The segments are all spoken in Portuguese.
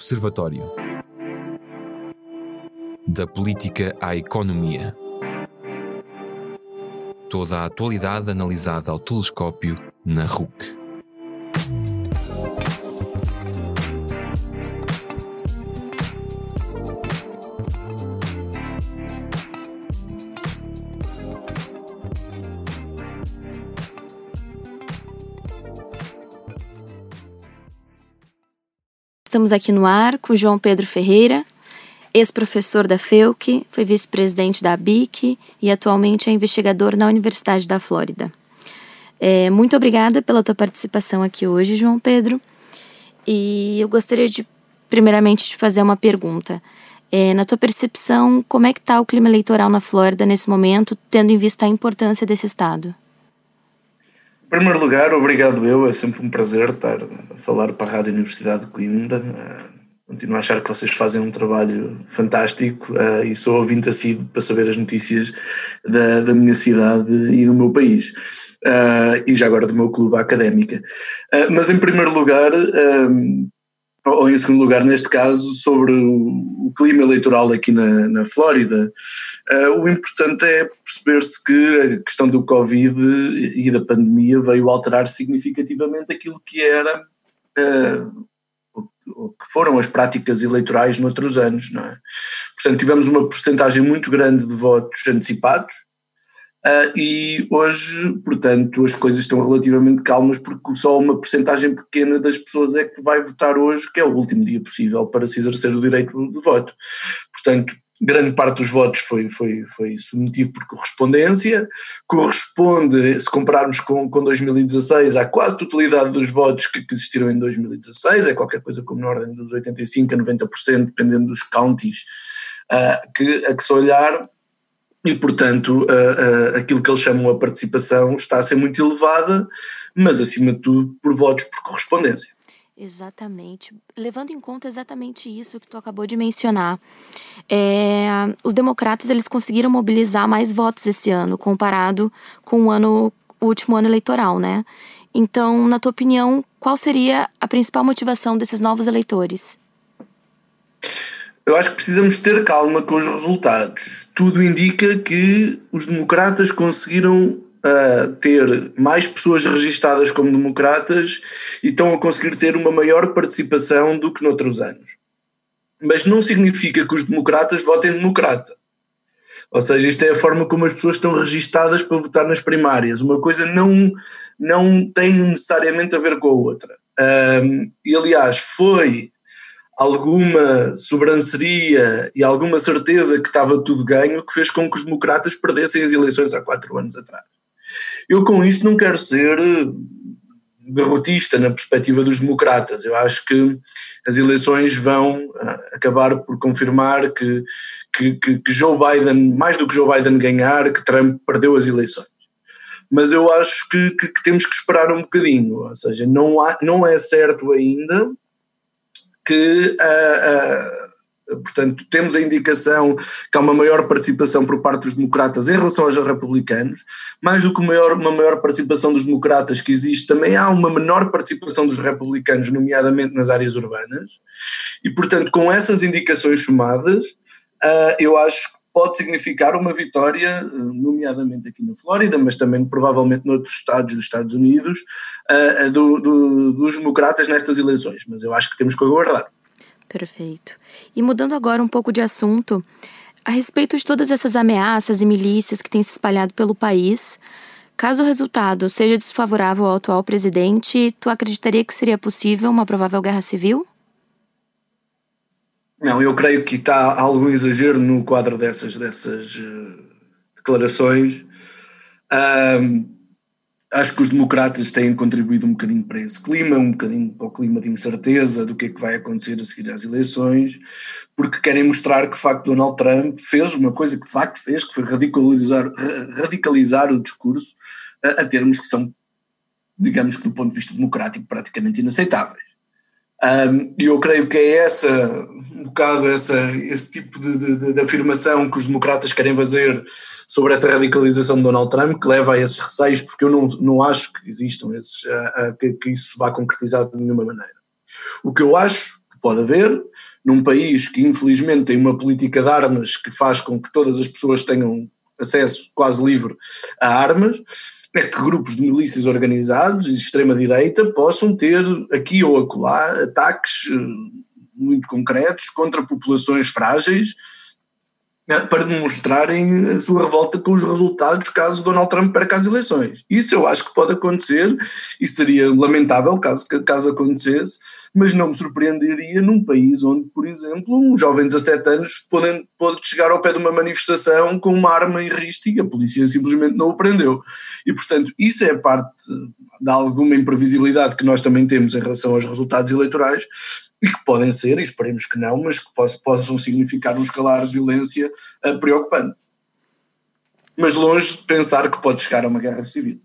Observatório. Da política à economia. Toda a atualidade analisada ao telescópio na RUC. Estamos aqui no ar com João Pedro Ferreira, ex-professor da FEUC, foi vice-presidente da ABIC e atualmente é investigador na Universidade da Flórida. É, muito obrigada pela tua participação aqui hoje, João Pedro. E eu gostaria de, primeiramente, te fazer uma pergunta. É, na tua percepção, como é que está o clima eleitoral na Flórida nesse momento, tendo em vista a importância desse estado? Em primeiro lugar, obrigado eu, é sempre um prazer estar a falar para a Rádio Universidade de Coimbra. Uh, continuo a achar que vocês fazem um trabalho fantástico uh, e sou ouvinte assíduo para saber as notícias da, da minha cidade e do meu país. Uh, e já agora do meu clube académica. mas em primeiro lugar, ou em segundo lugar, neste caso, sobre o, clima eleitoral aqui na, na Flórida, uh, o importante é perceber-se que a questão do Covid e da pandemia veio alterar significativamente aquilo que era. Uh, o que foram as práticas eleitorais noutros anos, não é? Portanto, tivemos uma porcentagem muito grande de votos antecipados, Uh, e hoje, portanto, as coisas estão relativamente calmas porque só uma percentagem pequena das pessoas é que vai votar hoje, que é o último dia possível para se exercer o direito de voto. Portanto, grande parte dos votos foi, foi, foi submetido por correspondência, corresponde, se compararmos com, com 2016, à quase totalidade dos votos que, que existiram em 2016, é qualquer coisa como na ordem dos 85% a 90%, dependendo dos counties uh, que, a que se olhar, e, portanto, aquilo que eles chamam a participação está a ser muito elevada, mas, acima de tudo, por votos por correspondência. Exatamente. Levando em conta exatamente isso que tu acabou de mencionar, é, os democratas eles conseguiram mobilizar mais votos esse ano comparado com o ano o último ano eleitoral, né? Então, na tua opinião, qual seria a principal motivação desses novos eleitores? Eu acho que precisamos ter calma com os resultados. Tudo indica que os democratas conseguiram uh, ter mais pessoas registadas como democratas e estão a conseguir ter uma maior participação do que noutros anos. Mas não significa que os democratas votem democrata. Ou seja, isto é a forma como as pessoas estão registadas para votar nas primárias. Uma coisa não, não tem necessariamente a ver com a outra. Um, ah, e aliás, foi alguma sobranceria e alguma certeza que estava tudo ganho que fez com que os democratas perdessem as eleições há quatro anos atrás. Eu com isto não quero ser derrotista na perspectiva dos democratas. Eu acho que as eleições vão eh, acabar por confirmar que, que, que, que Joe Biden, mais do que Joe Biden ganhar, que Trump perdeu as eleições mas eu acho que, que, que, temos que esperar um bocadinho, ou seja, não, há, não é certo ainda que, uh, uh, portanto, temos a indicação que há uma maior participação por parte dos democratas em relação aos republicanos, mais do que maior, uma maior participação dos democratas que existe, também há uma menor participação dos republicanos, nomeadamente nas áreas urbanas, e, portanto, com essas indicações somadas, uh, eu acho pode significar uma vitória, nomeadamente aqui na Flórida, mas também provavelmente noutros estados dos Estados Unidos, uh, do, do, dos democratas nestas eleições. Mas eu acho que temos que aguardar. Perfeito. E mudando agora um pouco de assunto, a respeito de todas essas ameaças e milícias que têm se espalhado pelo país, caso o resultado seja desfavorável ao atual presidente, tu acreditaria que seria possível uma provável guerra civil? Não, eu creio que está algum exagero no quadro dessas, dessas uh, declarações. Um, acho que os democratas têm contribuído um bocadinho para esse clima, um bocadinho para o clima de incerteza do que é que vai acontecer a seguir às eleições, porque querem mostrar que de facto Donald Trump fez uma coisa que de facto fez, que foi radicalizar, radicalizar o discurso a, a termos que são, digamos que do ponto de vista democrático, praticamente inaceitáveis. E eu creio que é essa, um bocado essa, esse tipo de, de, de, afirmação que os democratas querem fazer sobre essa radicalização de Donald Trump que leva a esses receios, porque eu não, não acho que existam esses, que, que, isso vá concretizar de nenhuma maneira. O que eu acho que pode haver, num país que infelizmente tem uma política de armas que faz com que todas as pessoas tenham acesso quase livre a armas, é que grupos de milícias organizados e de extrema-direita possam ter aqui ou acolá ataques eh, muito concretos contra populações frágeis né, para demonstrarem a sua revolta com os resultados caso Donald Trump perca as eleições. Isso eu acho que pode acontecer e seria lamentável caso, caso acontecesse, mas não me surpreenderia num país onde, por exemplo, um jovem de 17 anos pode, pode chegar ao pé de uma manifestação com uma arma em risco e a polícia simplesmente não o prendeu. E, portanto, isso é parte de alguma imprevisibilidade que nós também temos em relação aos resultados eleitorais e que podem ser, e esperemos que não, mas que possam significar um escalar de violência uh, preocupante. Mas longe de pensar que pode chegar a uma guerra civil.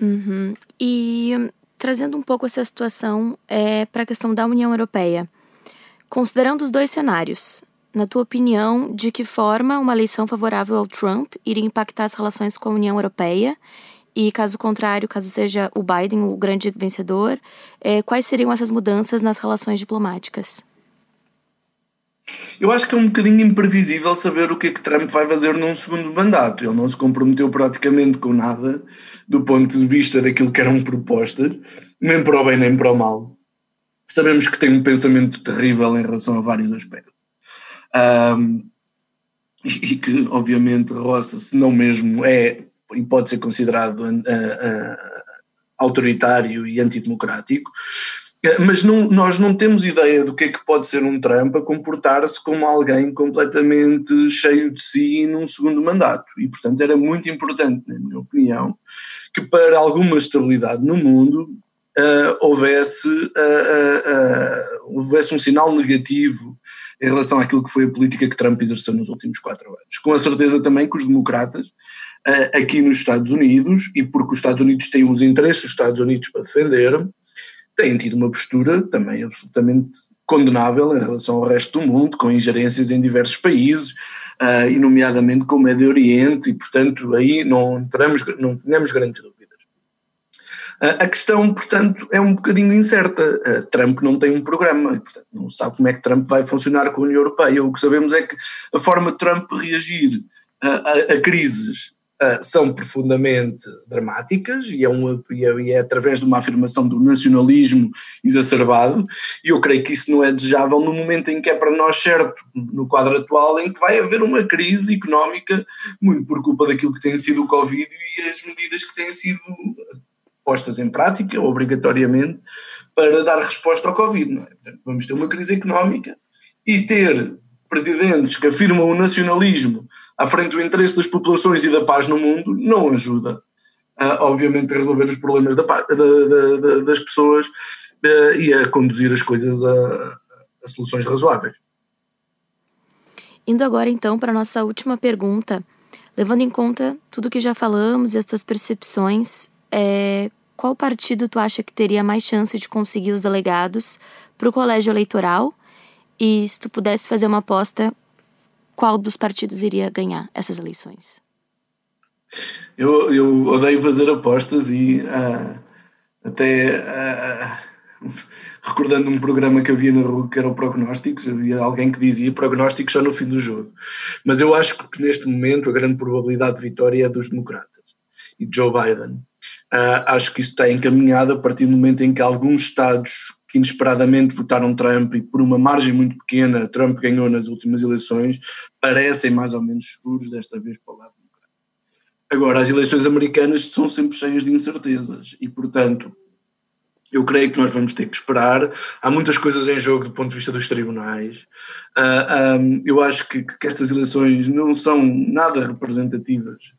Uhum. E trazendo um pouco essa situação é, para a questão da União Europeia, considerando os dois cenários, na tua opinião, de que forma uma eleição favorável ao Trump iria impactar as relações com a União Europeia e caso contrário, caso seja o Biden o grande vencedor, é, quais seriam essas mudanças nas relações diplomáticas? Eu acho que é um bocadinho imprevisível saber o que é que Trump vai fazer num segundo mandato. Ele não se comprometeu praticamente com nada do ponto de vista daquilo que eram propostas, nem para o bem nem para o mal. Sabemos que tem um pensamento terrível em relação a vários aspectos. Um, e que, obviamente, roça, se não mesmo é e pode ser considerado uh, uh, autoritário e antidemocrático, mas não, nós não temos ideia do que é que pode ser um Trump a comportar-se como alguém completamente cheio de si num segundo mandato. E, portanto, era muito importante, na minha opinião, que para alguma estabilidade no mundo uh, houvesse, uh, uh, houvesse um sinal negativo em relação àquilo que foi a política que Trump exerceu nos últimos quatro anos. Com a certeza também que os democratas aqui nos Estados Unidos, e porque os Estados Unidos têm os interesses dos Estados Unidos para defender, têm tido uma postura também absolutamente condenável em relação ao resto do mundo, com ingerências em diversos países, uh, e nomeadamente com o Médio Oriente, e portanto aí não, teremos, não temos grandes dúvidas. Uh, a questão, portanto, é um bocadinho incerta. Uh, Trump não tem um programa, e, portanto, não sabe como é que Trump vai funcionar com a União Europeia. O que sabemos é que a forma de Trump reagir a, a crises uh, são profundamente dramáticas e é, um, é, e é através de uma afirmação do nacionalismo exacerbado, e eu creio que isso não é desejável no momento em que é para nós certo, no quadro atual, em que vai haver uma crise económica, muito por culpa daquilo que tem sido o Covid e as medidas que têm sido postas em prática, obrigatoriamente, para dar resposta ao Covid. É? Portanto, vamos ter uma crise económica e ter presidentes que afirmam o nacionalismo à frente do interesse das populações e da paz no mundo não ajuda, obviamente, a resolver os problemas da, da, da, das pessoas uh, e a conduzir as coisas a, a soluções razoáveis. Indo agora então para a nossa última pergunta, levando em conta tudo que já falamos e as tuas percepções, é, qual partido tu acha que teria mais chance de conseguir os delegados para o colégio eleitoral? E se tu pudesse fazer uma aposta, qual dos partidos iria ganhar essas eleições? Eu, eu odeio fazer apostas e uh, até uh, recordando um programa que havia na rua que era o Prognósticos, havia alguém que dizia prognósticos só no fim do jogo. Mas eu acho que neste momento a grande probabilidade de vitória é dos democratas e de Joe Biden. Uh, acho que isso está encaminhado a partir do momento em que alguns estados que inesperadamente votaram Trump e por uma margem muito pequena Trump ganhou nas últimas eleições, parecem mais ou menos seguros desta vez para o lado. Agora, as eleições americanas são sempre cheias de incertezas e, portanto, eu creio que nós vamos ter que esperar. Há muitas coisas em jogo do ponto de vista dos tribunais. Uh, ah, um, eu acho que, que estas eleições não são nada representativas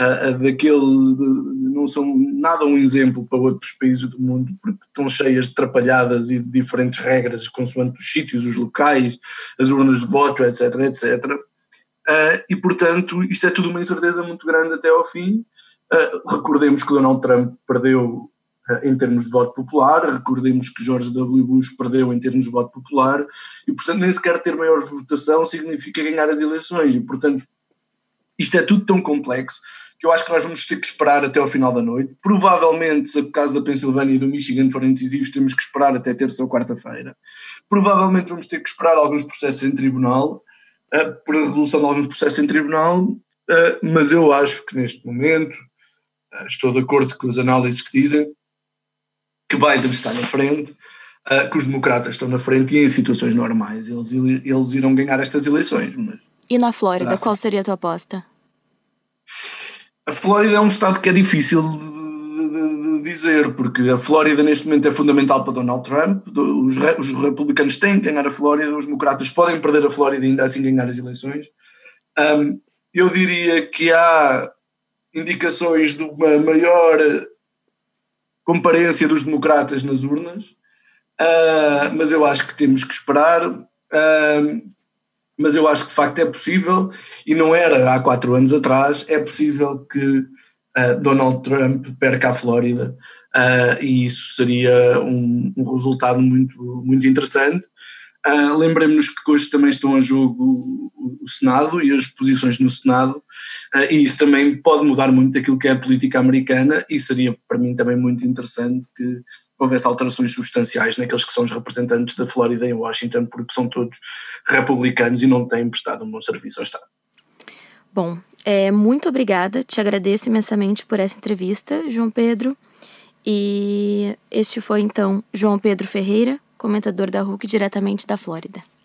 uh, daquele, de, não são nada um exemplo para outros países do mundo, porque estão cheias de atrapalhadas e de diferentes regras, consoante os sítios, os locais, as urnas de voto, etc, etc. Uh, e, portanto, isto é tudo uma incerteza muito grande até ao fim. Uh, recordemos que Donald Trump perdeu em termos de voto popular, recordemos que George W. Bush perdeu em termos de voto popular, e portanto nem sequer ter maior votação significa ganhar as eleições, e portanto isto é tudo tão complexo que eu acho que nós vamos ter que esperar até ao final da noite. Provavelmente, se o caso da Pensilvânia e do Michigan forem decisivos, temos que esperar até terça ou quarta-feira. Provavelmente vamos ter que esperar alguns processos em tribunal, uh, por a resolução de alguns processos em tribunal, uh, mas eu acho que neste momento uh, estou de acordo com as análises que dizem que Biden está na frente, que os democratas estão na frente e em situações normais eles, eles irão ganhar estas eleições. Mas e na Flórida, qual seria a tua aposta? A Flórida é um estado que é difícil de, dizer, porque a Flórida neste momento é fundamental para Donald Trump. Os, os, republicanos têm que ganhar a Flórida, os democratas podem perder a Flórida e ainda assim ganhar as eleições. Um, eu diria que há indicações de uma maior comparência dos democratas nas urnas, uh, mas eu acho que temos que esperar. Uh, mas eu acho que de facto é possível, e não era há quatro anos atrás, é possível que uh, Donald Trump perca a Flórida, uh, e isso seria um, um, resultado muito, muito interessante. Uh, Lembremos-nos que hoje também estão a jogo o, o Senado e as posições no Senado, uh, e isso também pode mudar muito aquilo que é a política americana, e seria para mim também muito interessante que houvesse alterações substanciais naqueles que são os representantes da Flórida em Washington, porque são todos republicanos e não têm prestado um bom serviço ao Estado. Bom, é, muito obrigada, te agradeço imensamente por essa entrevista, João Pedro. E este foi então João Pedro Ferreira, comentador da RUC diretamente da Flórida.